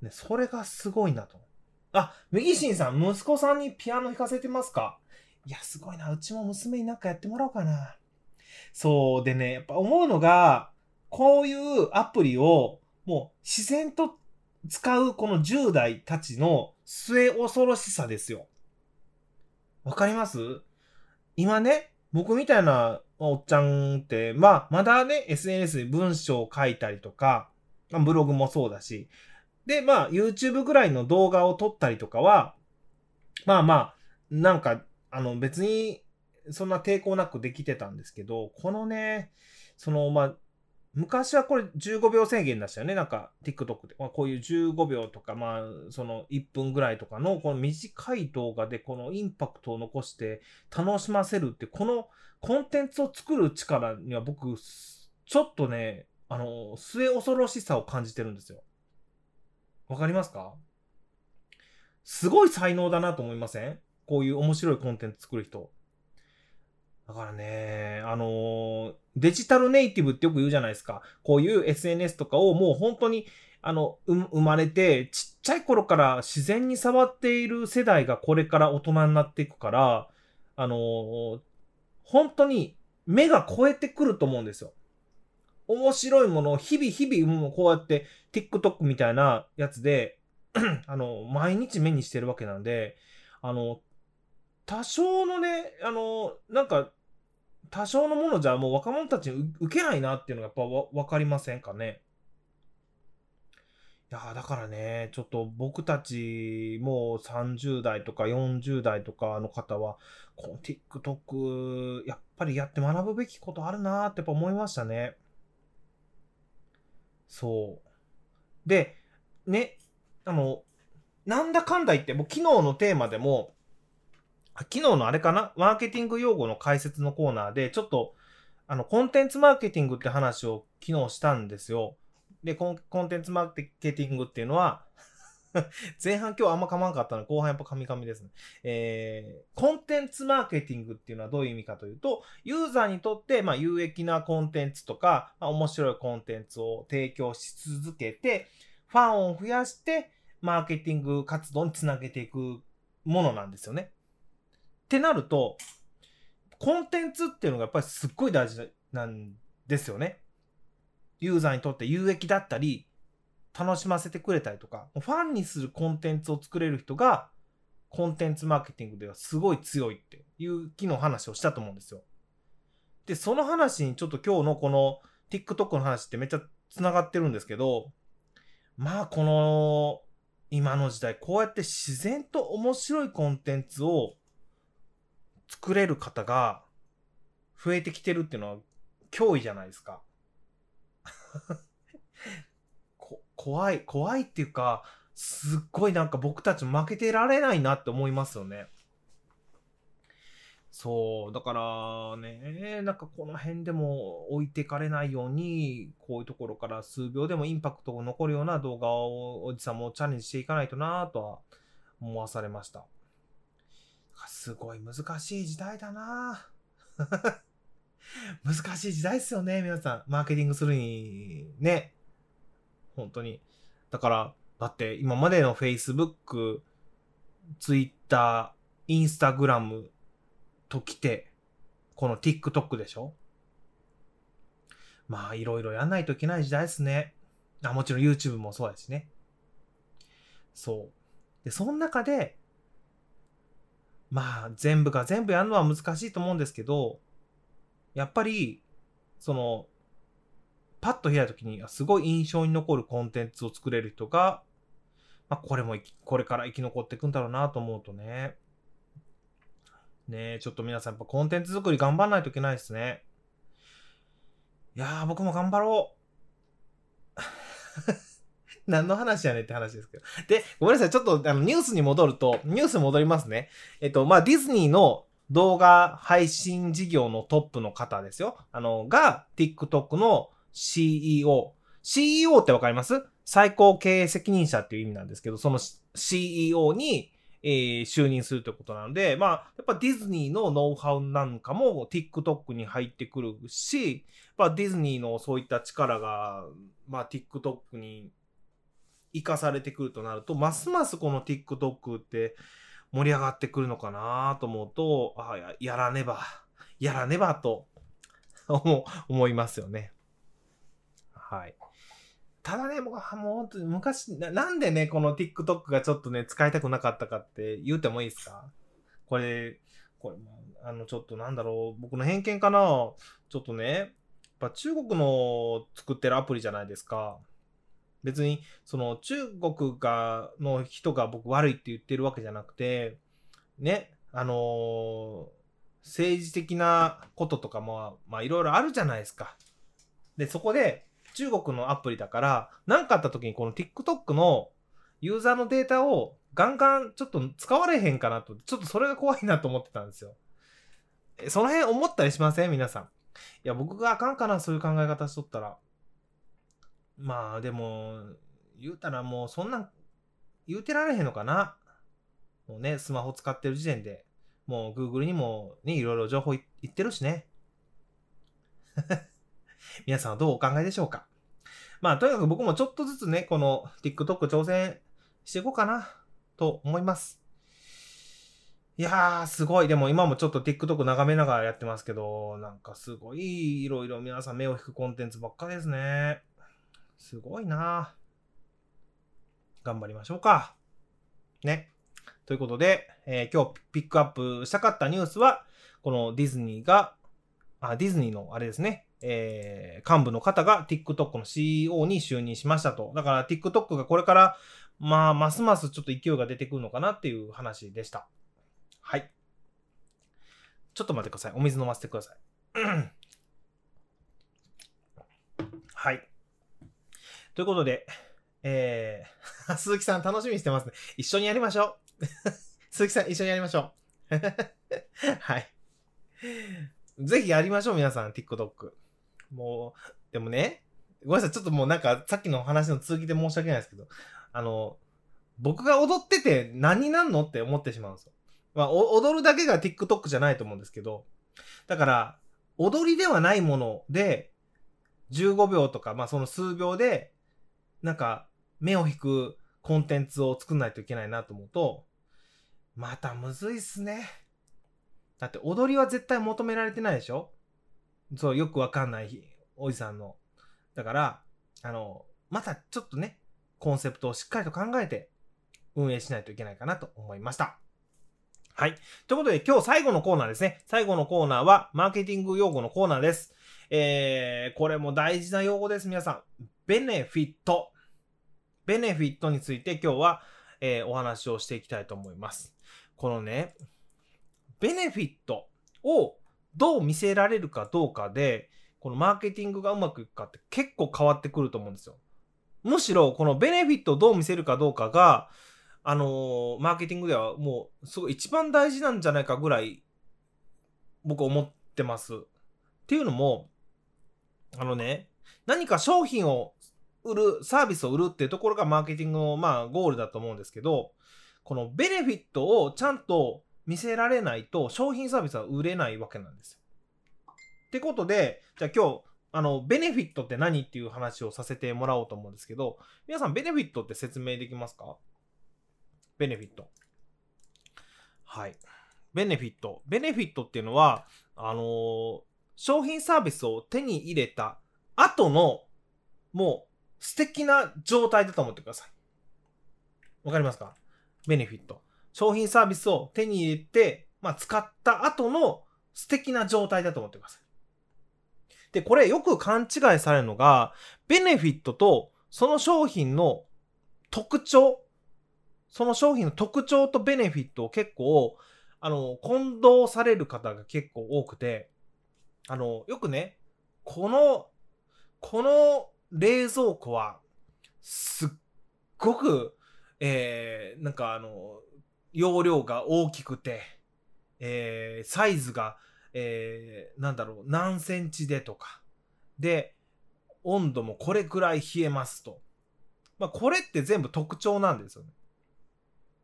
ね、それがすごいなと。あ、右新さん、息子さんにピアノ弾かせてますか？いや、すごいな。うちも娘になんかやってもらおうかな。そうでね、やっぱ思うのが、こういうアプリをもう自然と使うこの10代たちの末恐ろしさですよ。わかります？今ね、僕みたいなおっちゃんって、まあ、まだね、SNS に文章を書いたりとか、ブログもそうだし、で、まあ、YouTube ぐらいの動画を撮ったりとかは、まあまあ、なんか、あの、別に、そんな抵抗なくできてたんですけど、このね、その、まあ、昔はこれ15秒制限でしたよね。なんか TikTok で。ま、こういう15秒とか、まあ、その1分ぐらいとかのこの短い動画でこのインパクトを残して楽しませるって、このコンテンツを作る力には僕、ちょっとね、あの、末恐ろしさを感じてるんですよ。わかりますか？すごい才能だなと思いません？こういう面白いコンテンツ作る人。だからね、あのー、デジタルネイティブってよく言うじゃないですか。こういう SNS とかをもう本当に、あの、生まれて、ちっちゃい頃から自然に触っている世代がこれから大人になっていくから、あのー、本当に目が超えてくると思うんですよ。面白いものを日々日々もうこうやって TikTok みたいなやつで あの、毎日目にしてるわけなんで、あの、多少のね、あの、なんか、多少のものじゃもう若者たちに受けないなっていうのがやっぱわ分かりませんかね。いやだからね、ちょっと僕たちもう30代とか40代とかの方は、この TikTok、やっぱりやって学ぶべきことあるなってやっぱ思いましたね。そう。で、ね、あの、なんだかんだ言って、もう昨日のテーマでも、昨日のあれかな？マーケティング用語の解説のコーナーで、ちょっと、あの、コンテンツマーケティングって話を昨日したんですよ。で、コンコンテンツマーケティングっていうのは、前半今日あんま噛まんかったので、後半やっぱ噛み噛みですね。えー、コンテンツマーケティングっていうのはどういう意味かというと、ユーザーにとって、まあ、有益なコンテンツとか、まあ、面白いコンテンツを提供し続けて、ファンを増やして、マーケティング活動につなげていくものなんですよね。ってなると、コンテンツっていうのがやっぱりすっごい大事なんですよね。ユーザーにとって有益だったり、楽しませてくれたりとか、ファンにするコンテンツを作れる人が、コンテンツマーケティングではすごい強いっていう気の話をしたと思うんですよ。で、その話にちょっと今日のこの TikTok の話ってめっちゃ繋がってるんですけど、まあこの今の時代こうやって自然と面白いコンテンツを作れる方が増えてきてるっていうのは脅威じゃないですか。怖い、怖いっていうか、すっごいなんか僕たち負けてられないなって思いますよね。そう、だからね、なんかこの辺でも置いてかれないように、こういうところから数秒でもインパクトが残るような動画をおじさんもチャレンジしていかないとなとは思わされました。すごい難しい時代だな 難しい時代ですよね、皆さん。マーケティングするに、ね。本当に。だから、だって今までの Facebook、Twitter、Instagram と来て、この TikTok でしょ？まあ、いろいろやんないといけない時代ですね。あ、もちろん YouTube もそうですね。そう。で、その中で、まあ、全部が全部やるのは難しいと思うんですけど、やっぱり、その、パッと開いた時に、すごい印象に残るコンテンツを作れる人が、まあ、これも、これから生き残っていくんだろうなと思うとね。ねちょっと皆さんやっぱコンテンツ作り頑張らないといけないですね。いやー、僕も頑張ろう。何の話やねんって話ですけど。で、ごめんなさい。ちょっとあのニュースに戻ると、ニュース戻りますね。えっと、まあ、ディズニーの動画配信事業のトップの方ですよ。あの、が、TikTok の CEO。CEO ってわかります？最高経営責任者っていう意味なんですけど、その CEO に、えー、就任するということなので、まあ、やっぱディズニーのノウハウなんかも TikTok に入ってくるし、まあ、ディズニーのそういった力が、まあ、TikTok に生かされてくるとなると、ますますこの TikTok って盛り上がってくるのかなと思うと、あややらねば、やらねばと思いますよね。はい。ただね、もう本当に昔な、なんでね、この TikTok がちょっとね、使いたくなかったかって言うてもいいですかこれ、これ、あの、ちょっとなんだろう、僕の偏見かなちょっとね、やっぱ中国の作ってるアプリじゃないですか。別に、その中国が、の人が僕悪いって言ってるわけじゃなくて、ね、あのー、政治的なこととかも、まあいろいろあるじゃないですか。で、そこで、中国のアプリだから、何かあった時にこの TikTok のユーザーのデータをガンガンちょっと使われへんかなと、ちょっとそれが怖いなと思ってたんですよ。その辺思ったりしません？皆さん。いや、僕があかんかな、そういう考え方しとったら。まあ、でも、言うたらもうそんなん言うてられへんのかな？もうね、スマホ使ってる時点で、もう Google にもね、いろいろ情報言ってるしね。皆さんはどうお考えでしょうか？まあ、とにかく僕もちょっとずつね、この TikTok 挑戦していこうかな、と思います。いやー、すごい。でも今もちょっと TikTok 眺めながらやってますけど、なんかすごいいろいろ皆さん目を引くコンテンツばっかですね。すごいな頑張りましょうか。ね。ということで、えー、今日ピックアップしたかったニュースは、このディズニーが、あ、ディズニーのあれですね。えー、幹部の方が TikTok の CEO に就任しましたと。だから TikTok がこれから、まあ、ますますちょっと勢いが出てくるのかなっていう話でした。はい。ちょっと待ってください。お水飲ませてください。はい。ということで、えー、鈴木さん楽しみにしてますね。一緒にやりましょう。鈴木さん一緒にやりましょう。はい。ぜひやりましょう、皆さん、TikTok。もう、でもね、ごめんなさい、ちょっともうなんか、さっきの話の続きで申し訳ないですけど、あの、僕が踊ってて何になんのって思ってしまうんですよ。まあ、踊るだけが TikTok じゃないと思うんですけど、だから、踊りではないもので、15秒とか、まあその数秒で、なんか、目を引くコンテンツを作んないといけないなと思うと、またむずいっすね。だって踊りは絶対求められてないでしょ？そう、よくわかんないおじさんの。だから、あの、またちょっとね、コンセプトをしっかりと考えて運営しないといけないかなと思いました。はい。ということで今日最後のコーナーですね。最後のコーナーはマーケティング用語のコーナーです。えー、これも大事な用語です、皆さん。ベネフィット。ベネフィットについて今日は、えー、お話をしていきたいと思います。このね、ベネフィットをどう見せられるかどうかで、このマーケティングがうまくいくかって結構変わってくると思うんですよ。むしろ、このベネフィットをどう見せるかどうかが、あのー、マーケティングではもう、すごい一番大事なんじゃないかぐらい、僕思ってます。っていうのも、あのね、何か商品を売る、サービスを売るっていうところがマーケティングの、まあ、ゴールだと思うんですけど、このベネフィットをちゃんと見せられないと商品サービスは売れないわけなんですよ。ってことで、じゃあ今日、あの、ベネフィットって何っていう話をさせてもらおうと思うんですけど、皆さんベネフィットって説明できますか？ベネフィット。はい。ベネフィット。ベネフィットっていうのは、あのー、商品サービスを手に入れた後の、もう素敵な状態だと思ってください。わかりますか？ベネフィット。商品サービスを手に入れて、まあ、使った後の素敵な状態だと思ってください。で、これよく勘違いされるのが、ベネフィットとその商品の特徴、その商品の特徴とベネフィットを結構、あの、混同される方が結構多くて、あの、よくね、この、この冷蔵庫は、すっごく、えー、なんかあの、容量が大きくて、えー、サイズが、えー、なんだろう、何センチでとか。で、温度もこれくらい冷えますと。まあ、これって全部特徴なんですよね。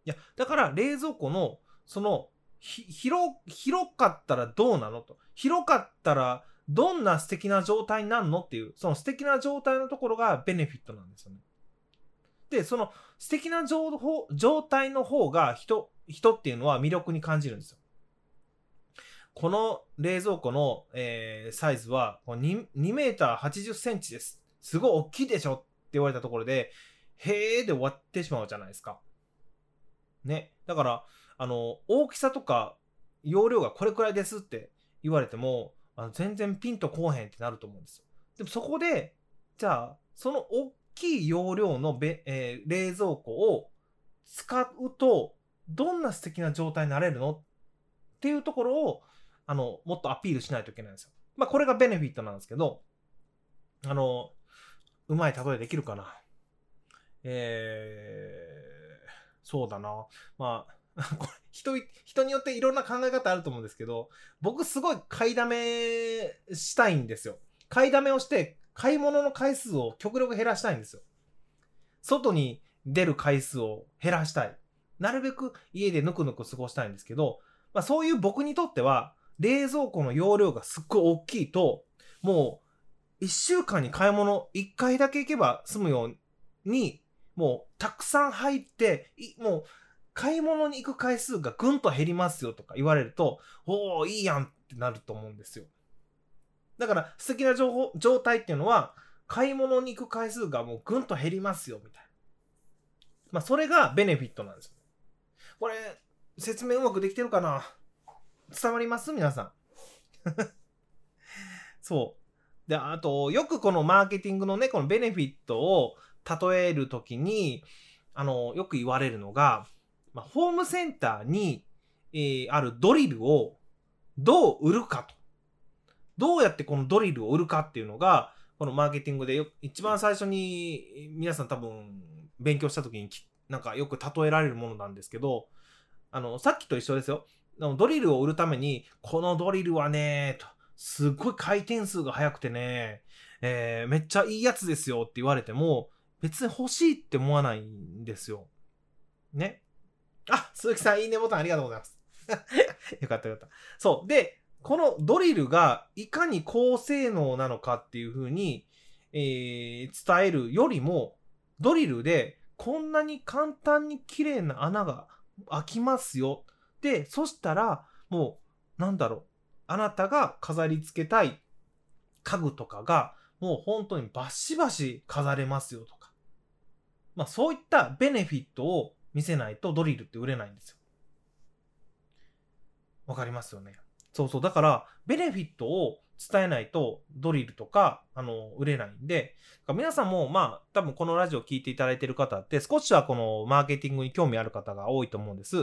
いや、だから冷蔵庫の、その、広、広かったらどうなのと。広かったらどんな素敵な状態になるのっていう、その素敵な状態のところがベネフィットなんですよね。で、その素敵な状状態の方が人、人っていうのは魅力に感じるんですよ。この冷蔵庫の、えー、サイズは 2, 2メーター80センチです。すごい大きいでしょって言われたところで、へーで終わってしまうじゃないですか。ね。だから、あの、大きさとか容量がこれくらいですって言われても、あの全然ピンとこうへんってなると思うんですよ。でもそこで、じゃあ、その大きい容量のべ、えー、冷蔵庫を使うと、どんな素敵な状態になれるの？っていうところを、あの、もっとアピールしないといけないんですよ。まあ、これがベネフィットなんですけど、あの、うまい例えできるかな？えー、そうだな。まあ、人、人によっていろんな考え方あると思うんですけど、僕すごい買いだめしたいんですよ。買いだめをして、買い物の回数を極力減らしたいんですよ。外に出る回数を減らしたい。なるべく家でぬくぬく過ごしたいんですけど、まあそういう僕にとっては、冷蔵庫の容量がすっごい大きいと、もう、一週間に買い物一回だけ行けば済むように、もうたくさん入って、もう買い物に行く回数がぐんと減りますよとか言われると、おおいいやんってなると思うんですよ。だから素敵な情報、状態っていうのは、買い物に行く回数がもうぐんと減りますよみたいな。まあそれがベネフィットなんですよ。これ、説明うまくできてるかな？伝わります？皆さん。そう。で、あと、よくこのマーケティングのね、このベネフィットを例えるときに、あの、よく言われるのが、まあ、ホームセンターに、えー、あるドリルをどう売るかと。どうやってこのドリルを売るかっていうのが、このマーケティングでよ一番最初に皆さん多分勉強した時になんかよく例えられるものなんですけど、あの、さっきと一緒ですよ。ドリルを売るために、このドリルはね、と、すっごい回転数が速くてね、えー、めっちゃいいやつですよって言われても、別に欲しいって思わないんですよ。ね。あ、鈴木さん、いいねボタンありがとうございます。よかったよかった。そう。で、このドリルがいかに高性能なのかっていうふうに、えー、伝えるよりも、ドリルでこんなに簡単に綺麗な穴が開きますよ。で、そしたら、もう、なんだろう。あなたが飾り付けたい家具とかが、もう本当にバシバシ飾れますよとか。まあそういったベネフィットを見せないとドリルって売れないんですよ。わかりますよね？そうそう。だから、ベネフィットを伝えないとドリルとか、あの、売れないんで、皆さんも、まあ、多分このラジオ聞いていただいてる方って、少しはこのマーケティングに興味ある方が多いと思うんです。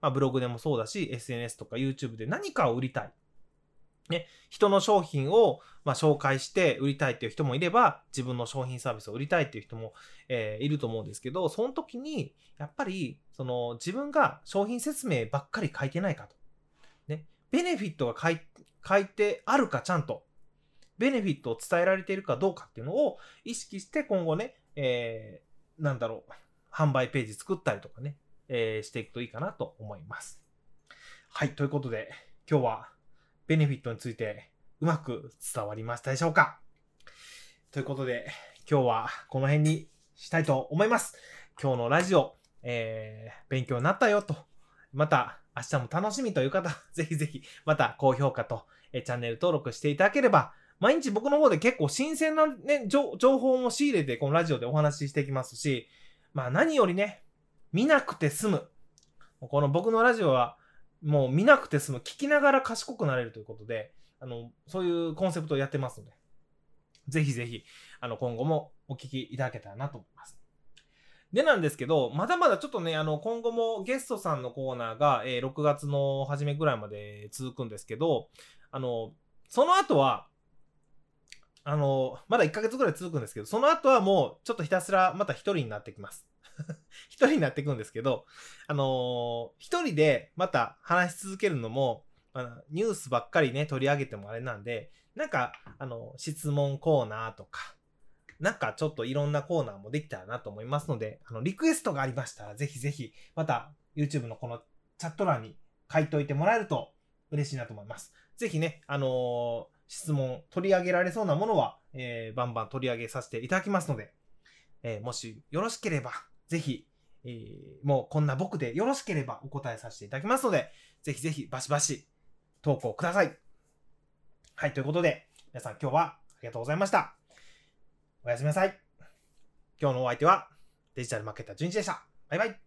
まあ、ブログでもそうだし、SNS とか YouTube で何かを売りたい。ね、人の商品を、まあ、紹介して売りたいっていう人もいれば、自分の商品サービスを売りたいっていう人も、えー、いると思うんですけど、その時に、やっぱり、その、自分が商品説明ばっかり書いてないかと。ね、ベネフィットが書い書いてあるかちゃんと、ベネフィットを伝えられているかどうかっていうのを意識して今後ね、えー、なんだろう、販売ページ作ったりとかね、えー、していくといいかなと思います。はい、ということで、今日はベネフィットについてうまく伝わりましたでしょうか？ということで、今日はこの辺にしたいと思います。今日のラジオ、えー、勉強になったよと、また明日も楽しみという方、ぜひぜひ、また高評価と、えチャンネル登録していただければ、毎日僕の方で結構新鮮なね、情報も仕入れて、このラジオでお話ししていきますし、まあ何よりね、見なくて済む。この僕のラジオは、もう見なくて済む。聞きながら賢くなれるということで、あの、そういうコンセプトをやってますので、ぜひぜひ、あの、今後もお聞きいただけたらなと思います。でなんですけど、まだまだちょっとね、あの、今後もゲストさんのコーナーが、えー、6月の初めぐらいまで続くんですけど、あの、その後は、あの、まだ1ヶ月ぐらい続くんですけど、その後はもう、ちょっとひたすらまた一人になってきます。一人になっていくんですけど、あの一人でまた話し続けるのも、まあ、ニュースばっかりね、取り上げてもあれなんで、なんか、あの、質問コーナーとか、なんかちょっといろんなコーナーもできたらなと思いますので、あの、リクエストがありましたら、ぜひぜひ、また YouTube のこのチャット欄に書いといてもらえると嬉しいなと思います。ぜひね、あのー、質問、取り上げられそうなものは、えー、バンバン取り上げさせていただきますので、えー、もしよろしければ、ぜひ、えー、もうこんな僕でよろしければお答えさせていただきますので、ぜひぜひバシバシ投稿ください。はい、ということで、皆さん今日はありがとうございました。おやすみなさい。今日のお相手はデジタルマーケッター純一でした。バイバイ。